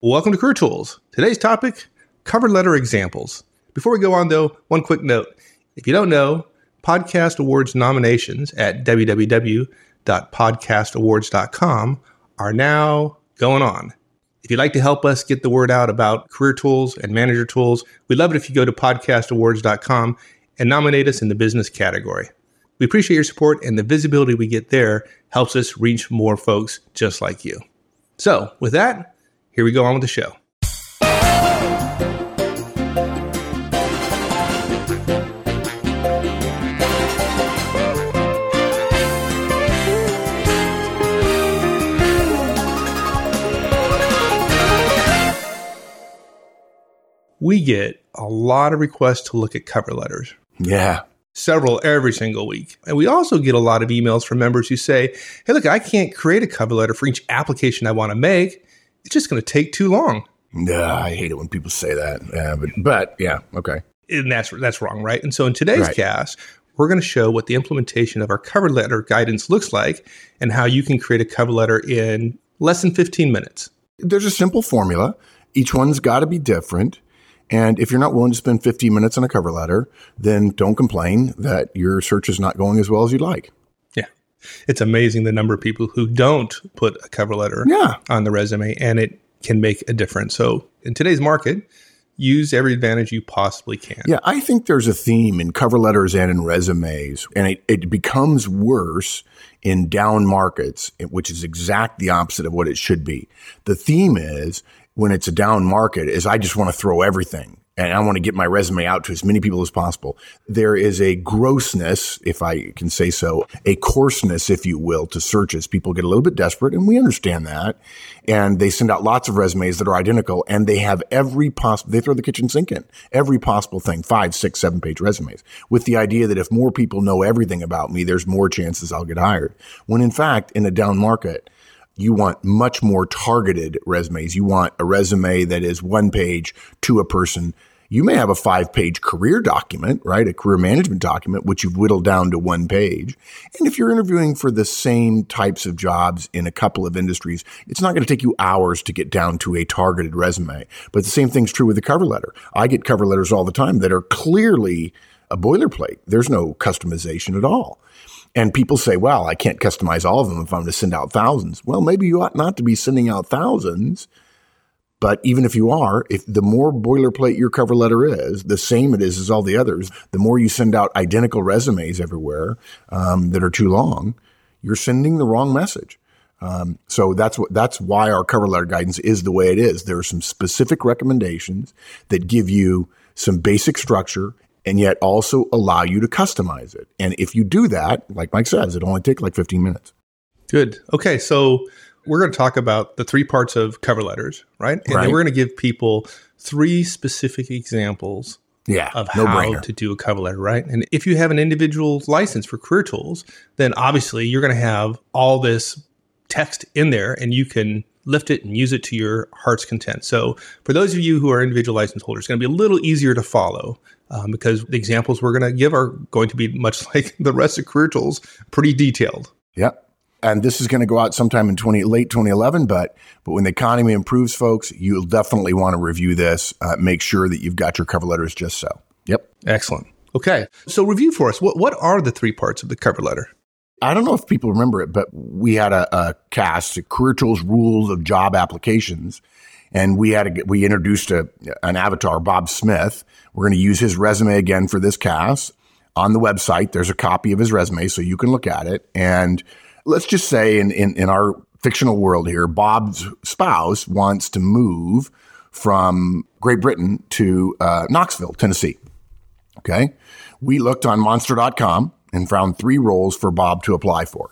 Welcome to Career Tools. Today's topic cover letter examples. Before we go on, though, one quick note. If you don't know, Podcast Awards nominations at www.podcastawards.com are now going on. If you'd like to help us get the word out about career tools and manager tools, we'd love it if you go to podcastawards.com and nominate us in the business category. We appreciate your support, and the visibility we get there helps us reach more folks just like you. So, with that, here we go on with the show. We get a lot of requests to look at cover letters. Yeah. Several every single week. And we also get a lot of emails from members who say, Hey, look, I can't create a cover letter for each application I want to make it's just going to take too long. Yeah, I hate it when people say that. Yeah, but but yeah, okay. And that's that's wrong, right? And so in today's right. cast, we're going to show what the implementation of our cover letter guidance looks like and how you can create a cover letter in less than 15 minutes. There's a simple formula. Each one's got to be different. And if you're not willing to spend 15 minutes on a cover letter, then don't complain that your search is not going as well as you'd like it's amazing the number of people who don't put a cover letter yeah. on the resume and it can make a difference. So in today's market, use every advantage you possibly can. Yeah, I think there's a theme in cover letters and in resumes, and it, it becomes worse in down markets, which is exact the opposite of what it should be. The theme is when it's a down market is I just want to throw everything and I want to get my resume out to as many people as possible. There is a grossness, if I can say so, a coarseness, if you will, to searches. People get a little bit desperate and we understand that. And they send out lots of resumes that are identical and they have every possible, they throw the kitchen sink in, every possible thing, five, six, seven page resumes with the idea that if more people know everything about me, there's more chances I'll get hired. When in fact, in a down market, you want much more targeted resumes. You want a resume that is one page to a person. You may have a five page career document, right? A career management document, which you've whittled down to one page. And if you're interviewing for the same types of jobs in a couple of industries, it's not going to take you hours to get down to a targeted resume. But the same thing's true with the cover letter. I get cover letters all the time that are clearly a boilerplate. There's no customization at all. And people say, well, I can't customize all of them if I'm going to send out thousands. Well, maybe you ought not to be sending out thousands. But even if you are, if the more boilerplate your cover letter is, the same it is as all the others, the more you send out identical resumes everywhere um, that are too long, you're sending the wrong message. Um, so that's what that's why our cover letter guidance is the way it is. There are some specific recommendations that give you some basic structure and yet also allow you to customize it. And if you do that, like Mike says, it only takes like 15 minutes. Good. Okay. So we're going to talk about the three parts of cover letters, right? And right. then we're going to give people three specific examples yeah, of no how brainer. to do a cover letter, right? And if you have an individual license for career tools, then obviously you're going to have all this text in there and you can lift it and use it to your heart's content. So for those of you who are individual license holders, it's going to be a little easier to follow um, because the examples we're going to give are going to be much like the rest of career tools, pretty detailed. Yep. And this is going to go out sometime in 20, late 2011, but, but when the economy improves, folks, you'll definitely want to review this. Uh, make sure that you've got your cover letters just so. Yep. Excellent. Okay. So review for us. What, what are the three parts of the cover letter? I don't know if people remember it, but we had a, a cast, a Career Tools Rules of Job Applications. And we had a, we introduced a, an avatar, Bob Smith. We're going to use his resume again for this cast on the website. There's a copy of his resume so you can look at it. And let's just say in, in, in our fictional world here, Bob's spouse wants to move from Great Britain to uh, Knoxville, Tennessee. Okay. We looked on monster.com and found three roles for Bob to apply for.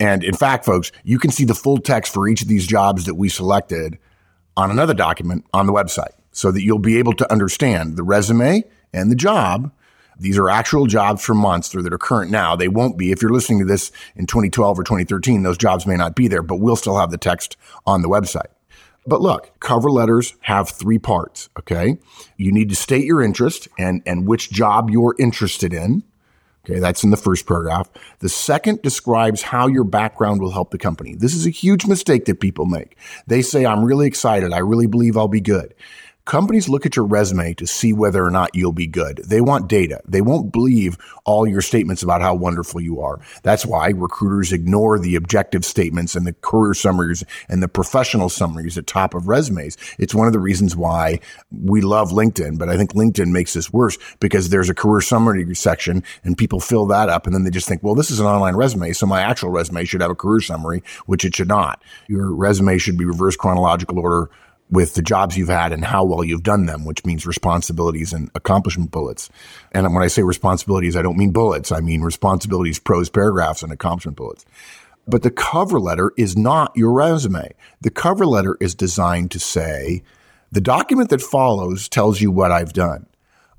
And in fact, folks, you can see the full text for each of these jobs that we selected on another document on the website so that you'll be able to understand the resume and the job. These are actual jobs from Monster that are current now. They won't be. If you're listening to this in 2012 or 2013, those jobs may not be there, but we'll still have the text on the website. But look, cover letters have three parts. Okay. You need to state your interest and, and which job you're interested in. Okay, that's in the first paragraph. The second describes how your background will help the company. This is a huge mistake that people make. They say, I'm really excited. I really believe I'll be good. Companies look at your resume to see whether or not you'll be good. They want data. They won't believe all your statements about how wonderful you are. That's why recruiters ignore the objective statements and the career summaries and the professional summaries at top of resumes. It's one of the reasons why we love LinkedIn, but I think LinkedIn makes this worse because there's a career summary section and people fill that up and then they just think, well, this is an online resume, so my actual resume should have a career summary, which it should not. Your resume should be reverse chronological order with the jobs you've had and how well you've done them, which means responsibilities and accomplishment bullets. And when I say responsibilities, I don't mean bullets. I mean responsibilities, prose paragraphs, and accomplishment bullets. But the cover letter is not your resume. The cover letter is designed to say, the document that follows tells you what I've done.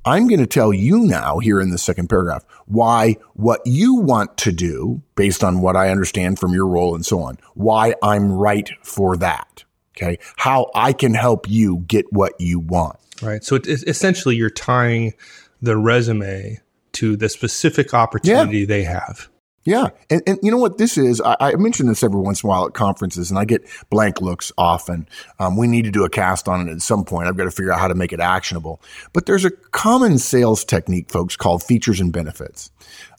I'm going to tell you now here in the second paragraph why what you want to do based on what I understand from your role and so on, why I'm right for that. Okay. How I can help you get what you want. Right. So it's essentially you're tying the resume to the specific opportunity yeah. they have. Yeah. And, and you know what this is? I, I mention this every once in a while at conferences and I get blank looks often. Um, we need to do a cast on it at some point. I've got to figure out how to make it actionable. But there's a common sales technique, folks, called features and benefits.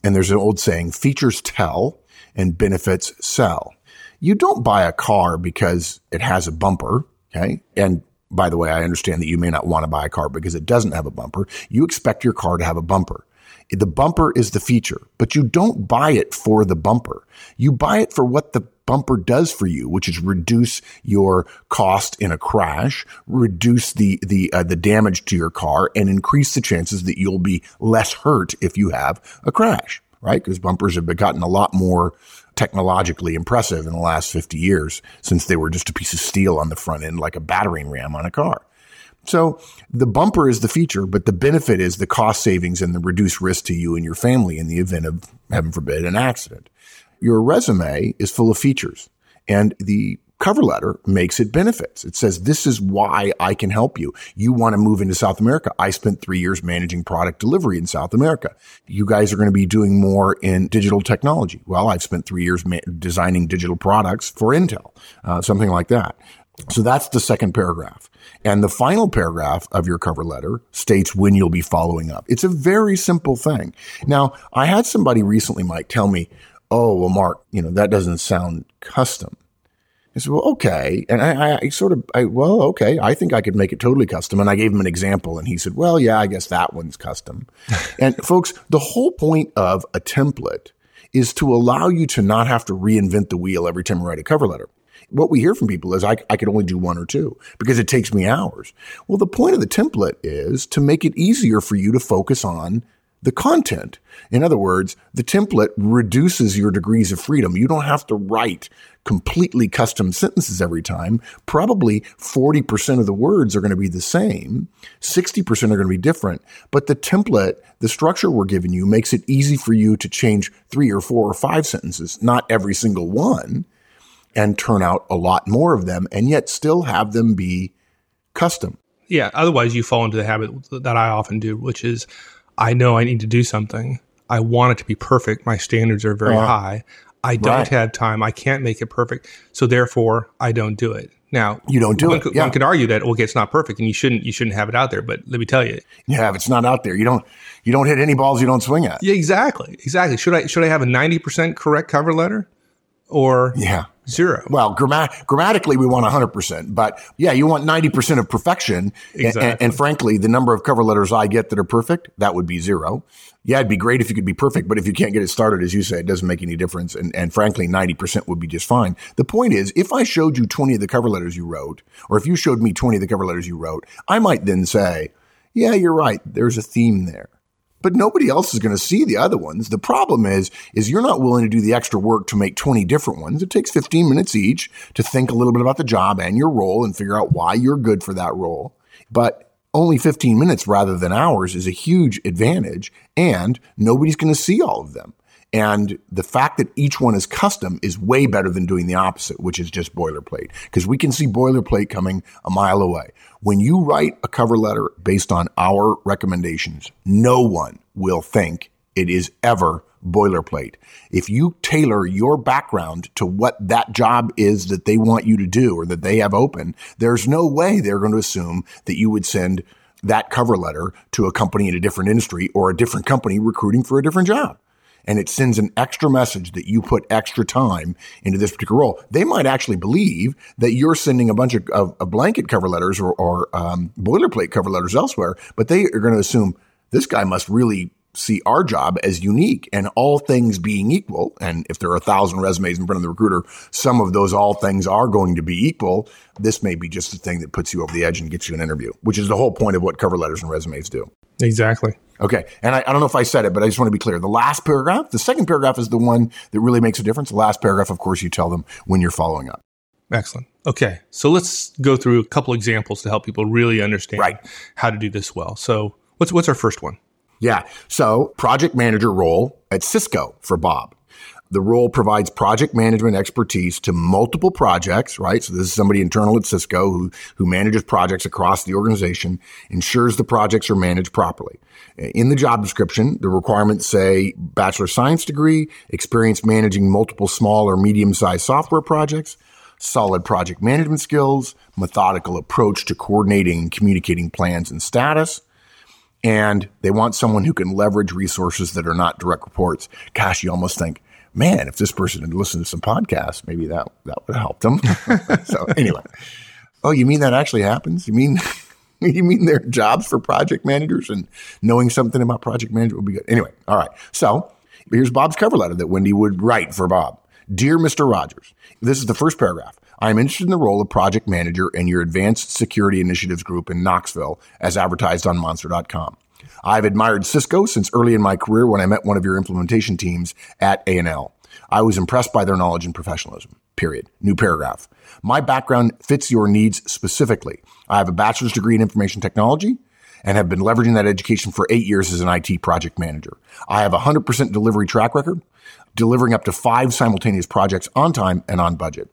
And there's an old saying, features tell and benefits sell. You don't buy a car because it has a bumper. Okay. And by the way, I understand that you may not want to buy a car because it doesn't have a bumper. You expect your car to have a bumper. The bumper is the feature, but you don't buy it for the bumper. You buy it for what the bumper does for you, which is reduce your cost in a crash, reduce the the uh, the damage to your car, and increase the chances that you'll be less hurt if you have a crash. Right? Because bumpers have gotten a lot more technologically impressive in the last 50 years since they were just a piece of steel on the front end, like a battering ram on a car. So the bumper is the feature, but the benefit is the cost savings and the reduced risk to you and your family in the event of, heaven forbid, an accident. Your resume is full of features and the cover letter makes it benefits. It says, this is why I can help you. You want to move into South America. I spent three years managing product delivery in South America. You guys are going to be doing more in digital technology. Well, I've spent three years ma- designing digital products for Intel, uh, something like that. So that's the second paragraph. And the final paragraph of your cover letter states when you'll be following up. It's a very simple thing. Now, I had somebody recently, Mike, tell me, Oh, well, Mark, you know, that doesn't sound custom. I said, well, okay. And I, I sort of, I, well, okay, I think I could make it totally custom. And I gave him an example and he said, well, yeah, I guess that one's custom. and folks, the whole point of a template is to allow you to not have to reinvent the wheel every time you write a cover letter. What we hear from people is I, I could only do one or two because it takes me hours. Well, the point of the template is to make it easier for you to focus on the content. In other words, the template reduces your degrees of freedom. You don't have to write completely custom sentences every time. Probably 40% of the words are going to be the same. 60% are going to be different. But the template, the structure we're giving you makes it easy for you to change three or four or five sentences, not every single one, and turn out a lot more of them and yet still have them be custom. Yeah. Otherwise, you fall into the habit that I often do, which is I know I need to do something. I want it to be perfect. My standards are very uh, high. I don't right. have time. I can't make it perfect. So therefore, I don't do it. Now you don't do one it. Could, yeah. One could argue that okay, it's not perfect, and you shouldn't you shouldn't have it out there. But let me tell you, yeah, if it's not out there, you don't you don't hit any balls you don't swing at. Yeah, exactly, exactly. Should I should I have a ninety percent correct cover letter, or yeah, Zero. Well, grammat- grammatically, we want 100%, but yeah, you want 90% of perfection. Exactly. And, and, frankly, the number of cover letters I get that are perfect, that would be zero. Yeah, it'd be great if you could be perfect, but if you can't get it started, as you say, it doesn't make any difference. And, and frankly, 90% would be just fine. The point is, if I showed you 20 of the cover letters you wrote, or if you showed me 20 of the cover letters you wrote, I might then say, yeah, you're right. There's a theme there but nobody else is going to see the other ones. The problem is, is you're not willing to do the extra work to make 20 different ones. It takes 15 minutes each to think a little bit about the job and your role and figure out why you're good for that role. But only 15 minutes rather than hours is a huge advantage and nobody's going to see all of them. And the fact that each one is custom is way better than doing the opposite, which is just boilerplate, because we can see boilerplate coming a mile away. When you write a cover letter based on our recommendations, no one will think It is ever boilerplate. If you tailor your background to what that job is that they want you to do or that they have open, there's no way they're going to assume that you would send that cover letter to a company in a different industry or a different company recruiting for a different job. And it sends an extra message that you put extra time into this particular role. They might actually believe that you're sending a bunch of, of, of blanket cover letters or, or um, boilerplate cover letters elsewhere, but they are going to assume this guy must really see our job as unique and all things being equal. And if there are a thousand resumes in front of the recruiter, some of those all things are going to be equal. This may be just the thing that puts you over the edge and gets you an interview, which is the whole point of what cover letters and resumes do. Exactly. Okay. And I, I, don't know if I said it, but I just want to be clear. The last paragraph, the second paragraph is the one that really makes a difference. The last paragraph, of course, you tell them when you're following up. Excellent. Okay. So let's go through a couple examples to help people really understand right. how to do this well. So what's, what's our first one? Yeah. So project manager role at Cisco for Bob. The role provides project management expertise to multiple projects, right? So this is somebody internal at Cisco who, who manages projects across the organization, ensures the projects are managed properly. In the job description, the requirements say bachelor science degree, experience managing multiple small or medium sized software projects, solid project management skills, methodical approach to coordinating and communicating plans and status, and they want someone who can leverage resources that are not direct reports. Gosh, you almost think, man, if this person had listened to some podcasts, maybe that that would have helped them. so anyway, oh, you mean that actually happens? You mean you mean there are jobs for project managers and knowing something about project management would be good. Anyway, all right. So here's Bob's cover letter that Wendy would write for Bob. Dear Mr. Rogers, this is the first paragraph. I am interested in the role of project manager in your advanced security initiatives group in Knoxville as advertised on monster.com. I've admired Cisco since early in my career when I met one of your implementation teams at A&L. I was impressed by their knowledge and professionalism. Period. New paragraph. My background fits your needs specifically. I have a bachelor's degree in information technology and have been leveraging that education for eight years as an IT project manager. I have a 100% delivery track record, delivering up to five simultaneous projects on time and on budget.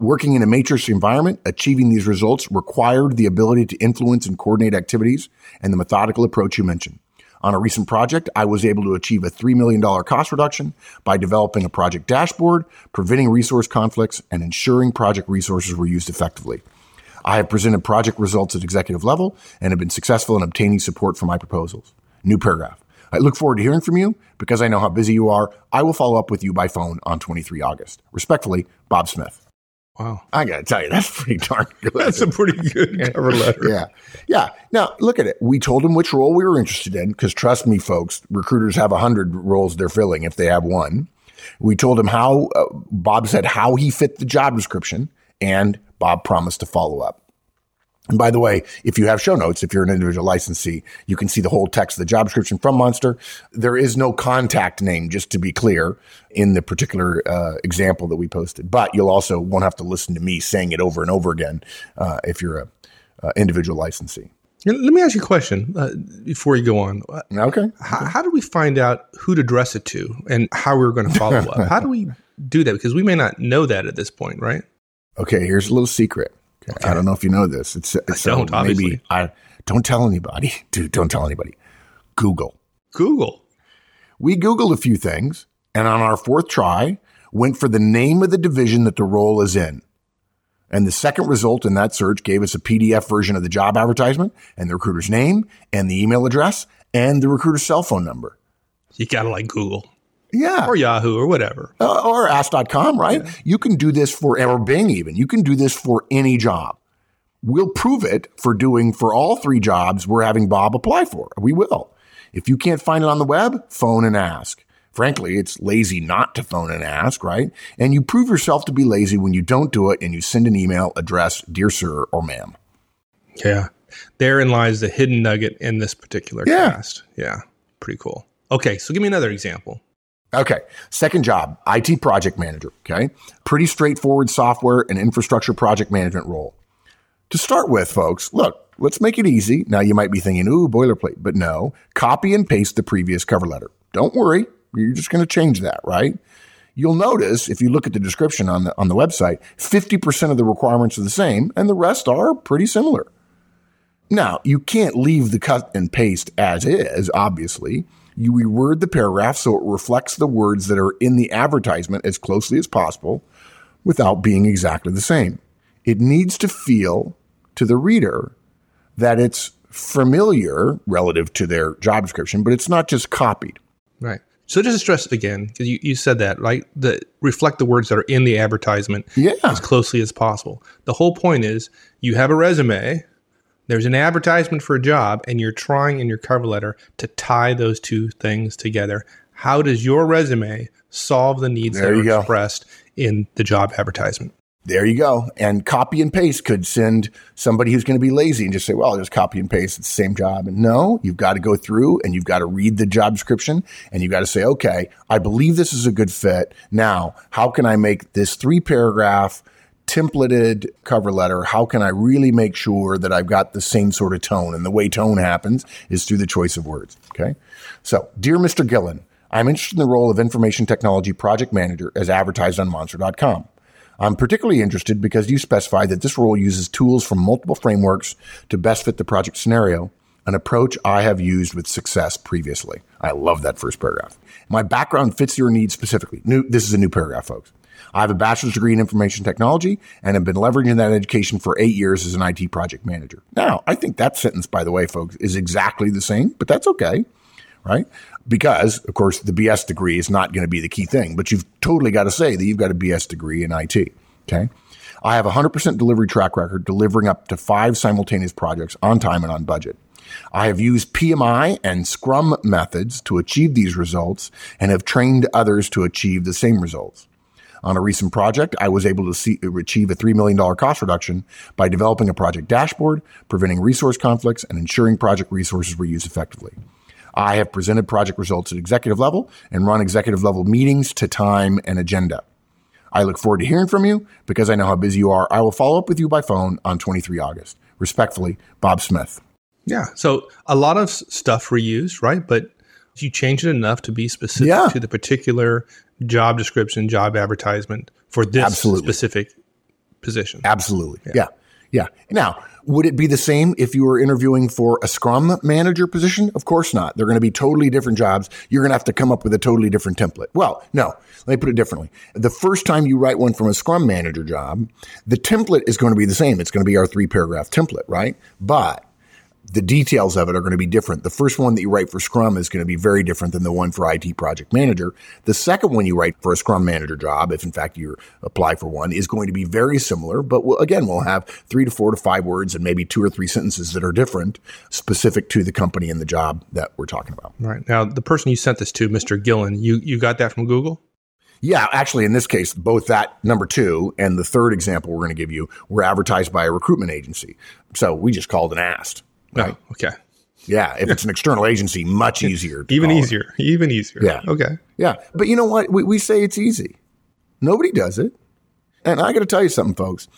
Working in a matrix environment, achieving these results required the ability to influence and coordinate activities and the methodical approach you mentioned. On a recent project, I was able to achieve a $3 million cost reduction by developing a project dashboard, preventing resource conflicts, and ensuring project resources were used effectively. I have presented project results at executive level and have been successful in obtaining support for my proposals. New paragraph. I look forward to hearing from you because I know how busy you are. I will follow up with you by phone on 23 August. Respectfully, Bob Smith. Wow. I got to tell you, that's pretty darn good. That's a pretty good cover letter. yeah. Yeah. Now, look at it. We told him which role we were interested in because trust me, folks, recruiters have 100 roles they're filling if they have one. We told him how, uh, Bob said how he fit the job description, and Bob promised to follow up. And by the way, if you have show notes, if you're an individual licensee, you can see the whole text of the job description from Monster. There is no contact name, just to be clear, in the particular uh, example that we posted. But you'll also won't have to listen to me saying it over and over again uh, if you're a uh, individual licensee. Let me ask you a question uh, before you go on. Okay. How, how do we find out who to address it to and how we're going to follow up? How do we do that? Because we may not know that at this point, right? Okay, here's a little secret. Okay. I don't know if you know this. It's, it's I don't, uh, obviously. maybe I don't tell anybody. Dude, don't tell anybody. Google. Google. We Googled a few things and on our fourth try went for the name of the division that the role is in. And the second result in that search gave us a PDF version of the job advertisement and the recruiter's name and the email address and the recruiter's cell phone number. You got to like Google. Yeah. Or Yahoo or whatever. Uh, or ask.com, right? Yeah. You can do this for, or Bing even. You can do this for any job. We'll prove it for doing for all three jobs we're having Bob apply for. We will. If you can't find it on the web, phone and ask. Frankly, it's lazy not to phone and ask, right? And you prove yourself to be lazy when you don't do it and you send an email address, dear sir or ma'am. Yeah. Therein lies the hidden nugget in this particular yeah. cast. Yeah. Pretty cool. Okay. So give me another example. Okay. Second job, IT project manager. Okay. Pretty straightforward software and infrastructure project management role. To start with, folks, look, let's make it easy. Now you might be thinking, ooh, boilerplate, but no, copy and paste the previous cover letter. Don't worry. You're just going to change that, right? You'll notice if you look at the description on the, on the website, 50% of the requirements are the same and the rest are pretty similar. Now, you can't leave the cut and paste as is, obviously. You reword the paragraph so it reflects the words that are in the advertisement as closely as possible without being exactly the same. It needs to feel to the reader that it's familiar relative to their job description, but it's not just copied. Right. So just to stress it again, because you, you said that, right? That reflect the words that are in the advertisement Yeah. as closely as possible. The whole point is you have a resume, there's an advertisement for a job, and you're trying in your cover letter to tie those two things together. How does your resume solve the needs There that are go. expressed in the job advertisement? There you go. And copy and paste could send somebody who's going to be lazy and just say, well, just copy and paste. It's the same job. And no, you've got to go through and you've got to read the job description and you've got to say, okay, I believe this is a good fit. Now, how can I make this three paragraph templated cover letter? How can I really make sure that I've got the same sort of tone? And the way tone happens is through the choice of words. Okay. So, dear Mr. Gillen, I'm interested in the role of information technology project manager as advertised on monster.com. I'm particularly interested because you specify that this role uses tools from multiple frameworks to best fit the project scenario, an approach I have used with success previously. I love that first paragraph. My background fits your needs specifically. New, this is a new paragraph, folks. I have a bachelor's degree in information technology and have been leveraging that education for eight years as an IT project manager. Now, I think that sentence, by the way, folks, is exactly the same, but that's okay right? Because, of course, the BS degree is not going to be the key thing, but you've totally got to say that you've got a BS degree in IT. Okay. I have a 100% delivery track record, delivering up to five simultaneous projects on time and on budget. I have used PMI and Scrum methods to achieve these results and have trained others to achieve the same results. On a recent project, I was able to see, achieve a $3 million cost reduction by developing a project dashboard, preventing resource conflicts, and ensuring project resources were used effectively. I have presented project results at executive level and run executive level meetings to time and agenda. I look forward to hearing from you because I know how busy you are. I will follow up with you by phone on 23 August. Respectfully, Bob Smith. Yeah. So a lot of stuff reused, right? But you change it enough to be specific Yeah. to the particular job description, job advertisement for this Absolutely. specific position. Absolutely. Yeah. yeah. Now, would it be the same if you were interviewing for a Scrum manager position? Of course not. They're going to be totally different jobs. You're going to have to come up with a totally different template. Well, no, let me put it differently. The first time you write one from a Scrum manager job, the template is going to be the same. It's going to be our three paragraph template, right? But the details of it are going to be different. The first one that you write for Scrum is going to be very different than the one for IT project manager. The second one you write for a Scrum manager job, if in fact you apply for one, is going to be very similar. But we'll, again, we'll have three to four to five words and maybe two or three sentences that are different, specific to the company and the job that we're talking about. Right. Now, the person you sent this to, Mr. Gillen, you, you got that from Google? Yeah, actually, in this case, both that number two and the third example we're going to give you were advertised by a recruitment agency. So we just called and asked. Oh, okay. Yeah, if it's an external agency, much easier. to Even call it. easier. Even easier. Yeah. Okay. Yeah. But you know what? We, we say it's easy. Nobody does it. And I got to tell you something, folks.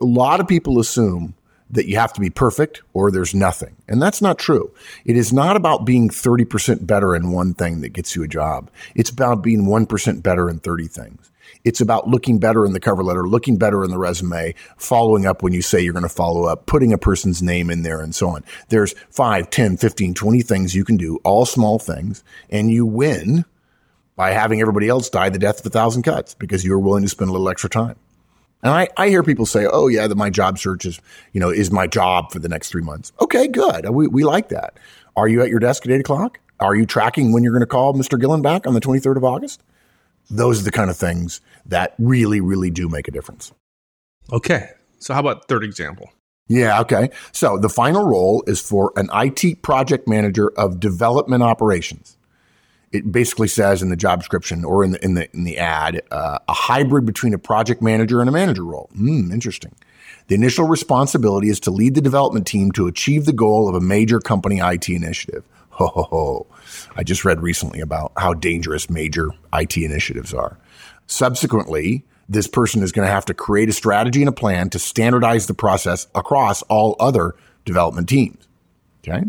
A lot of people assume that you have to be perfect or there's nothing. And that's not true. It is not about being 30% better in one thing that gets you a job. It's about being 1% better in 30 things. It's about looking better in the cover letter, looking better in the resume, following up when you say you're going to follow up, putting a person's name in there and so on. There's 5, 10, 15, 20 things you can do, all small things, and you win by having everybody else die the death of a thousand cuts because you were willing to spend a little extra time. And I, I hear people say, oh yeah, that my job search is, you know, is my job for the next three months. Okay, good. We, we like that. Are you at your desk at eight o'clock? Are you tracking when you're going to call Mr. Gillen back on the 23rd of August? Those are the kind of things that really, really do make a difference. Okay. So, how about third example? Yeah, okay. So the final role is for an IT project manager of development operations. It basically says in the job description or in the in the in the ad uh, a hybrid between a project manager and a manager role. Hmm, interesting. The initial responsibility is to lead the development team to achieve the goal of a major company IT initiative. Ho ho ho! I just read recently about how dangerous major IT initiatives are. Subsequently, this person is going to have to create a strategy and a plan to standardize the process across all other development teams. Okay.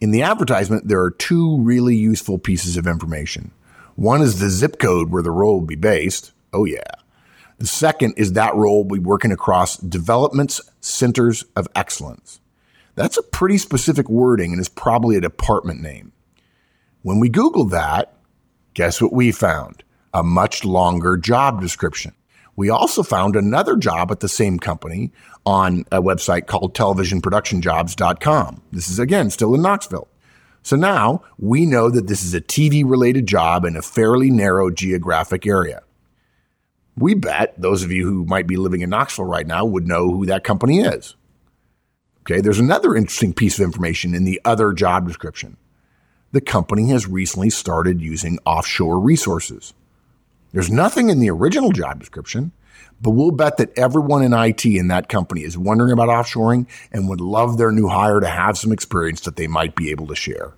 In the advertisement, there are two really useful pieces of information. One is the zip code where the role will be based. Oh, yeah. The second is that role will be working across development's centers of excellence. That's a pretty specific wording and is probably a department name. When we Googled that, guess what we found? A much longer job description. We also found another job at the same company on a website called televisionproductionjobs.com. This is again still in Knoxville. So now we know that this is a TV related job in a fairly narrow geographic area. We bet those of you who might be living in Knoxville right now would know who that company is. Okay, there's another interesting piece of information in the other job description. The company has recently started using offshore resources. There's nothing in the original job description, but we'll bet that everyone in IT in that company is wondering about offshoring and would love their new hire to have some experience that they might be able to share.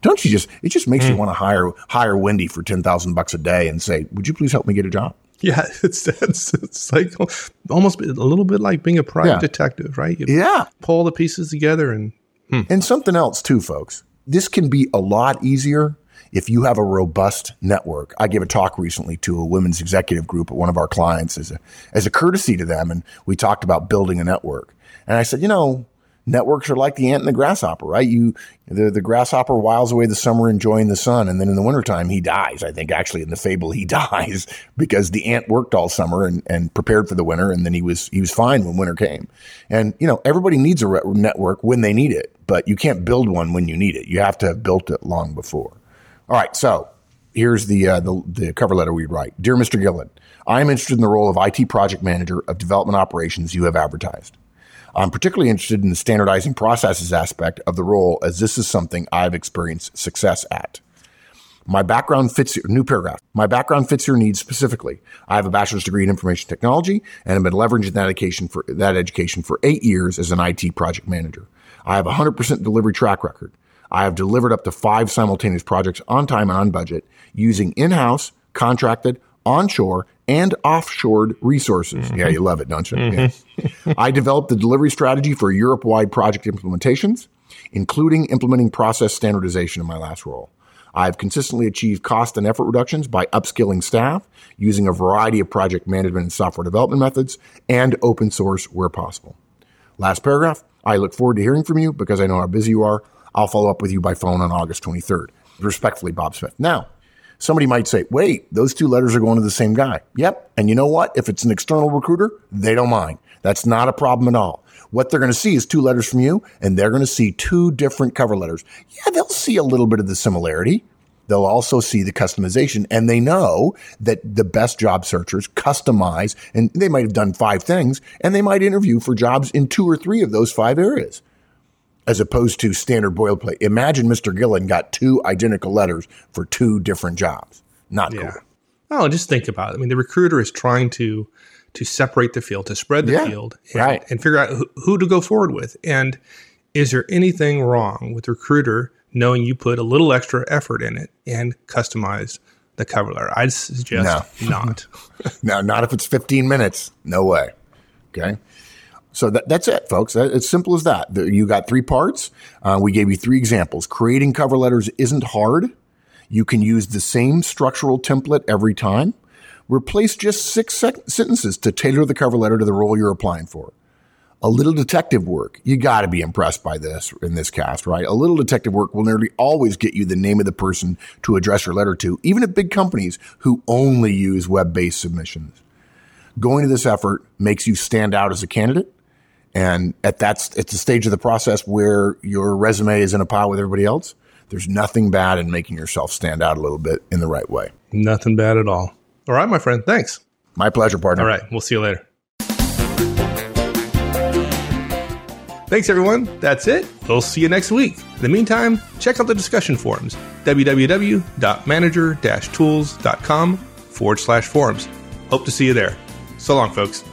Don't you just, it just makes mm. you want to hire, hire Wendy for 10,000 bucks a day and say, would you please help me get a job? Yeah, it's, it's, it's like almost a little bit like being a private yeah. detective, right? You yeah. Pull the pieces together and. Hmm. And something else too, folks. This can be a lot easier if you have a robust network. I gave a talk recently to a women's executive group at one of our clients as a, as a courtesy to them. And we talked about building a network. And I said, you know, networks are like the ant and the grasshopper, right? You, the, the grasshopper whiles away the summer enjoying the sun. And then in the wintertime, he dies. I think actually in the fable, he dies because the ant worked all summer and, and prepared for the winter. And then he was, he was fine when winter came. And, you know, everybody needs a re- network when they need it, but you can't build one when you need it. You have to have built it long before. All right. So here's the, uh, the, the cover letter we write. Dear Mr. Gillen, I am interested in the role of IT project manager of development operations you have advertised. I'm particularly interested in the standardizing processes aspect of the role as this is something I've experienced success at. My background fits your new paragraph. My background fits your needs specifically. I have a bachelor's degree in information technology and have been leveraging that education for that education for eight years as an IT project manager. I have a 100% delivery track record. I have delivered up to five simultaneous projects on time and on budget using in-house, contracted, onshore, and offshored resources. Mm-hmm. Yeah, you love it, don't you? Mm-hmm. Yeah. I developed the delivery strategy for Europe wide project implementations, including implementing process standardization in my last role. I've consistently achieved cost and effort reductions by upskilling staff using a variety of project management and software development methods and open source where possible. Last paragraph. I look forward to hearing from you because I know how busy you are. I'll follow up with you by phone on August 23rd. Respectfully, Bob Smith. Now, somebody might say, wait, those two letters are going to the same guy. Yep. And you know what? If it's an external recruiter, they don't mind. That's not a problem at all. What they're going to see is two letters from you, and they're going to see two different cover letters. Yeah, they'll see a little bit of the similarity. They'll also see the customization, and they know that the best job searchers customize, and they might have done five things, and they might interview for jobs in two or three of those five areas as opposed to standard boilerplate. Imagine Mr. Gillen got two identical letters for two different jobs. Not yeah. cool. Oh, just think about it. I mean, the recruiter is trying to to separate the field, to spread the yeah, field, and, right. and figure out who, who to go forward with. And is there anything wrong with the recruiter knowing you put a little extra effort in it and customize the cover letter? I'd suggest no. not. no, not if it's 15 minutes. No way. Okay. So that, that's it, folks. It's simple as that. You got three parts. Uh, we gave you three examples. Creating cover letters isn't hard. You can use the same structural template every time. Replace just six sec- sentences to tailor the cover letter to the role you're applying for. A little detective work. You got to be impressed by this in this cast, right? A little detective work will nearly always get you the name of the person to address your letter to, even at big companies who only use web based submissions. Going to this effort makes you stand out as a candidate and at that's at the stage of the process where your resume is in a pile with everybody else. There's nothing bad in making yourself stand out a little bit in the right way. Nothing bad at all. All right, my friend. Thanks. My pleasure, partner. All right. We'll see you later. Thanks, everyone. That's it. We'll see you next week. In the meantime, check out the discussion forums www.manager-tools.com forward slash forums. Hope to see you there. So long, folks.